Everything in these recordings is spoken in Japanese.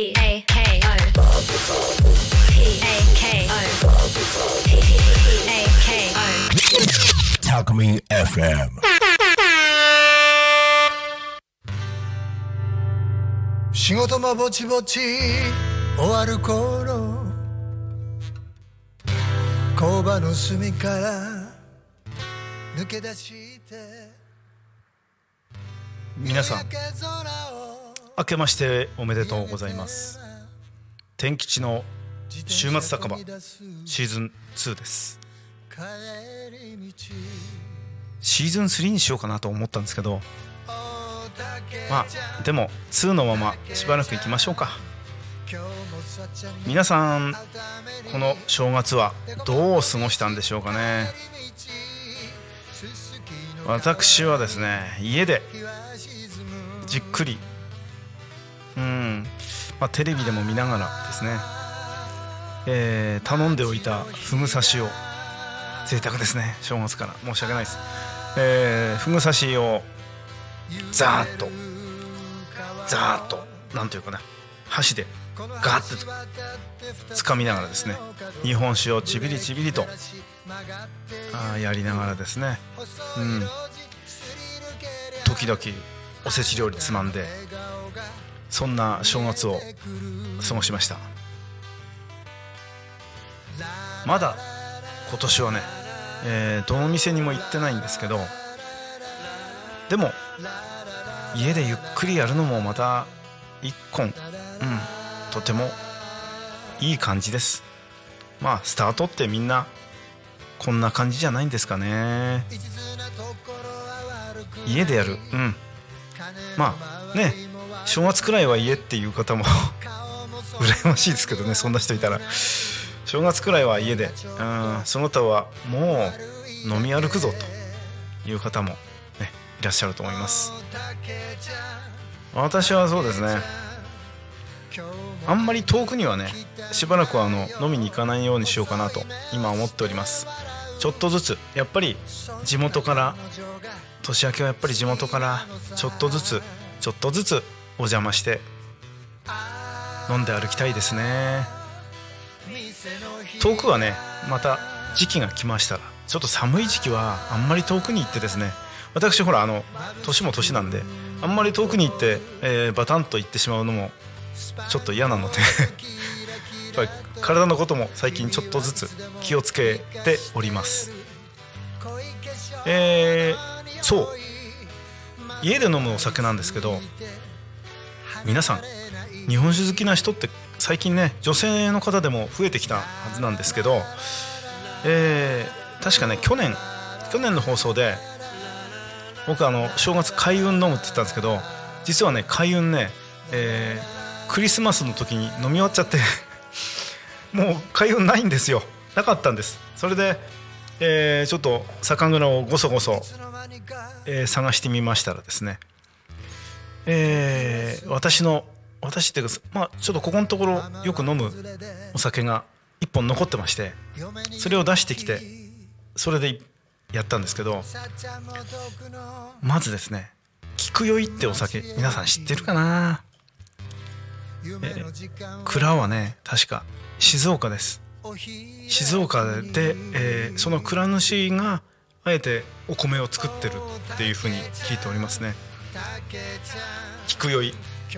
P A K O P A K O P A K O Talkme FM. 仕事もぼちぼち終わる頃工場の隅から抜け出して皆さん明けましておめでとうございます。天吉の週末酒場シーズン2です。シーズン3にしようかなと思ったんですけどまあでも2のまましばらく行きましょうか。皆さんこの正月はどう過ごしたんでしょうかね。私はですね家でじっくりうん、まあ、テレビでも見ながらですね、えー頼んでおいたふぐ刺しを贅沢ですね。正月から。申し訳ないです、えー、ふぐ刺しをザーッとザーッとなんていうかな。箸でガッとつかみながらですね。日本酒をちびりちびりとあやりながらですね。うん。時々おせち料理つまんでそんな正月を過ごしました。まだ今年はね、えーどの店にも行ってないんですけどでも家でゆっくりやるのもまた一本うんとてもいい感じです。まあスタートってみんなこんな感じじゃないんですかね。家でやるうん。まあね正月くらいは家っていう方も 羨ましいですけどねそんな人いたら。正月くらいは家で。うんその他はもう飲み歩くぞという方もねいらっしゃると思います。私はそうですね。あんまり遠くにはねしばらくはあの飲みに行かないようにしようかなと今思っております。ちょっとずつやっぱり地元から年明けはやっぱり地元からちょっとずつちょっとずつお邪魔して飲んで歩きたいですね。遠くはねまた時期が来ましたらちょっと寒い時期はあんまり遠くに行ってですね私ほらあの年も年なんであんまり遠くに行って、えーバタンと行ってしまうのもちょっと嫌なので やっぱり体のことも最近ちょっとずつ気をつけております。えーそう。家で飲むお酒なんですけど皆さん日本酒好きな人って最近ね女性の方でも増えてきたはずなんですけど、えー確かね去年去年の放送で僕あの正月開運飲むって言ったんですけど実はね開運ね、えークリスマスの時に飲み終わっちゃって もう開運ないんですよ。なかったんです。それで、えーちょっと酒蔵をごそごそ、えー探してみましたらですねえー私の私っていうかまあちょっとここのところよく飲むお酒が一本残ってましてそれを出してきてそれでやったんですけどまずですね菊酔いってお酒皆さん知ってるかな、蔵はね確か静岡です。静岡で、えーその蔵主があえてお米を作ってるっていうふうに聞いておりますね。菊酔い喜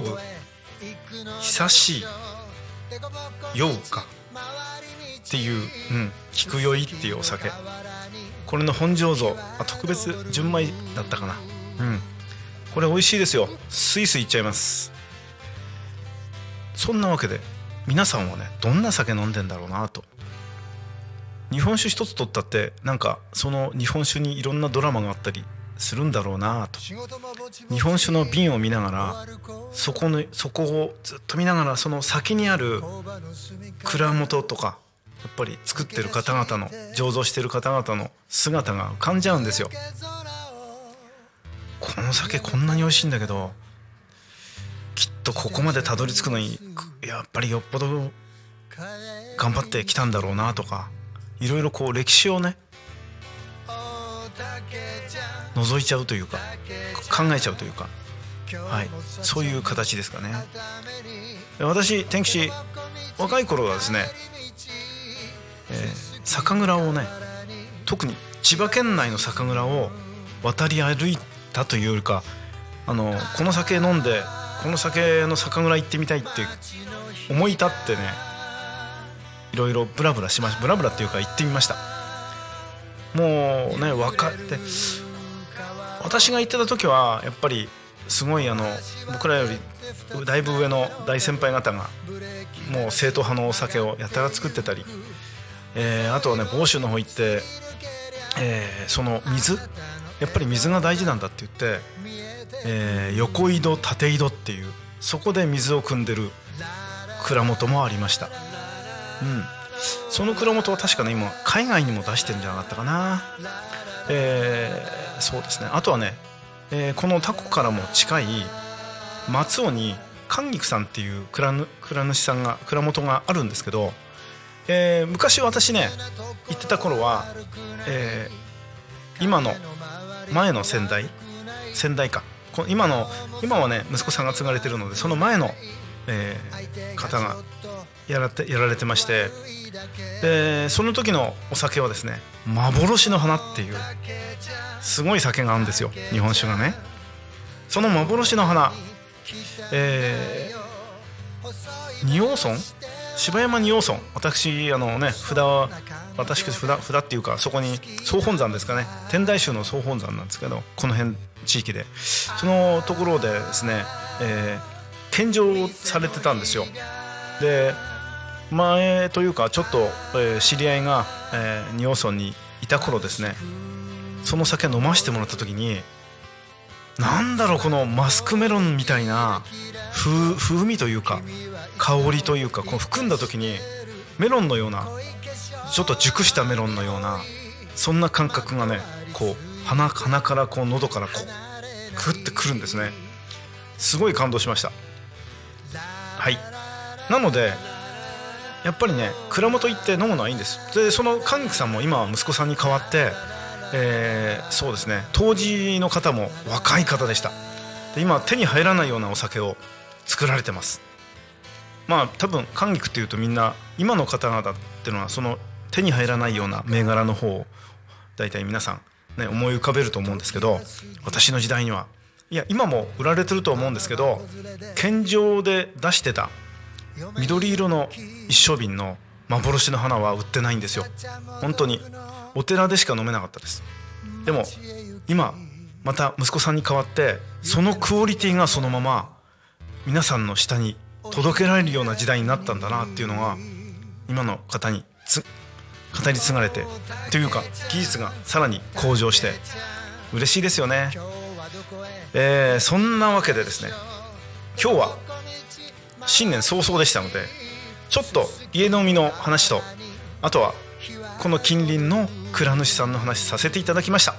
ぶ久しい酔うかっていう、うん、菊酔いっていうお酒。これの本醸造あ特別純米だったかな。うん。これ美味しいですよ。スイスイいっちゃいます。そんなわけで皆さんはねどんな酒飲んでんだろうなと。日本酒一つ取ったってなんかその日本酒にいろんなドラマがあったりするんだろうなと。日本酒の瓶を見ながらそこのそこをずっと見ながらその先にある蔵元とかやっぱり作ってる方々の醸造してる方々の姿が浮かんじゃうんですよ。この酒こんなに美味しいんだけどきっとここまでたどり着くのにやっぱりよっぽど頑張ってきたんだろうなとかいろいろこう歴史をね覗いちゃうというか考えちゃうというかはい、そういう形ですかね。私天吉若い頃はですね、えー、酒蔵をね特に千葉県内の酒蔵を渡り歩いたというよりかあのこの酒飲んでこの酒の酒蔵行ってみたいって思い立ってねいろいろブラブラしましたブラブラっていうか行ってみました。もうね若って私が行ってた時はやっぱりすごいあの僕らよりだいぶ上の大先輩方がもう正統派のお酒をやたら作ってたり、えー、あとはね房州の方行って、えー、その水やっぱり水が大事なんだって言って、えー、横井戸縦井戸っていうそこで水を汲んでる蔵元もありました。うん。その蔵元は確かね今海外にも出してんじゃなかったかな。えー、そうですね。あとはね、えー、このタコからも近い松尾に寛菊さんっていう蔵蔵主さんが蔵元があるんですけど、えー、昔私ね行ってた頃は、えー、今の前の先代先代か。今の今はね息子さんが継がれてるのでその前の、えー、方がやらてやられてまして。でその時のお酒はですね幻の花っていうすごい酒があるんですよ。日本酒がね。その幻の花えー、仁王村柴山仁王村私あのね札は私札札っていうかそこに総本山ですかね。天台宗の総本山なんですけどこの辺地域で。そのところでですね、えー、献上されてたんですよ。で前というかちょっと、え、知り合いが、えー、仁王村にいた頃ですね。その酒飲ましてもらった時になんだろうこのマスクメロンみたいな風風味というか香りというかこう含んだ時にメロンのようなちょっと熟したメロンのようなそんな感覚がねこう鼻鼻からこう喉からこうグッてくるんですね。すごい感動しました。はい。なのでやっぱりね蔵元行って飲むのはいいんです。でその神木さんも今は息子さんに代わってえー、そうですね当時の方も若い方でした。で今手に入らないようなお酒を作られてます。まあ多分韓菊っていうとみんな今の方々っていうのはその手に入らないような銘柄の方を大体皆さん、ね、思い浮かべると思うんですけど私の時代には。いや今も売られてると思うんですけど献上で出してた緑色の一升瓶の幻の花は売ってないんですよ。本当にお寺でしか飲めなかったです。でも今また息子さんに代わってそのクオリティがそのまま皆さんの下に届けられるような時代になったんだなっていうのが今の方につ語り継がれてというか技術がさらに向上して嬉しいですよね、えー、そんなわけでですね今日は新年早々でしたのでちょっと家飲みの話とあとはこの近隣の蔵主さんの話させていただきました。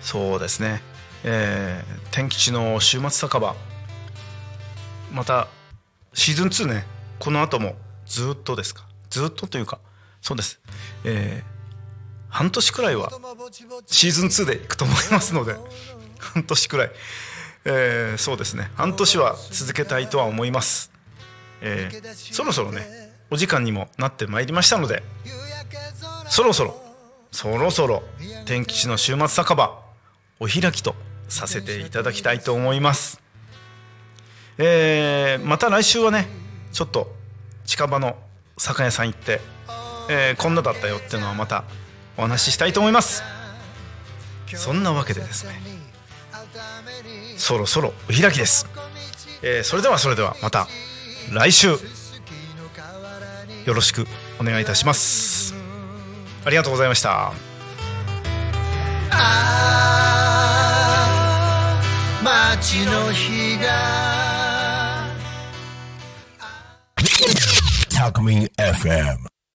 そうですね。えー、天吉の週末酒場。またシーズン2ね。この後もずっとですか？ずっとというかそうです。えー、半年くらいはシーズン2でいくと思いますので半年くらい、えー、そうですね。半年は続けたいとは思います、えー、そろそろねお時間にもなってまいりましたのでそろそろそろそろ天吉の週末酒場お開きとさせていただきたいと思います、えー、また来週はねちょっと近場の酒屋さん行って、えー、こんなだったよっていうのはまたお話ししたいと思います。そんなわけでですねそろそろお開きです、えー、それではそれではまた来週。よろしくお願いいたします。ありがとうございました。あ街の日が。Talk Me FM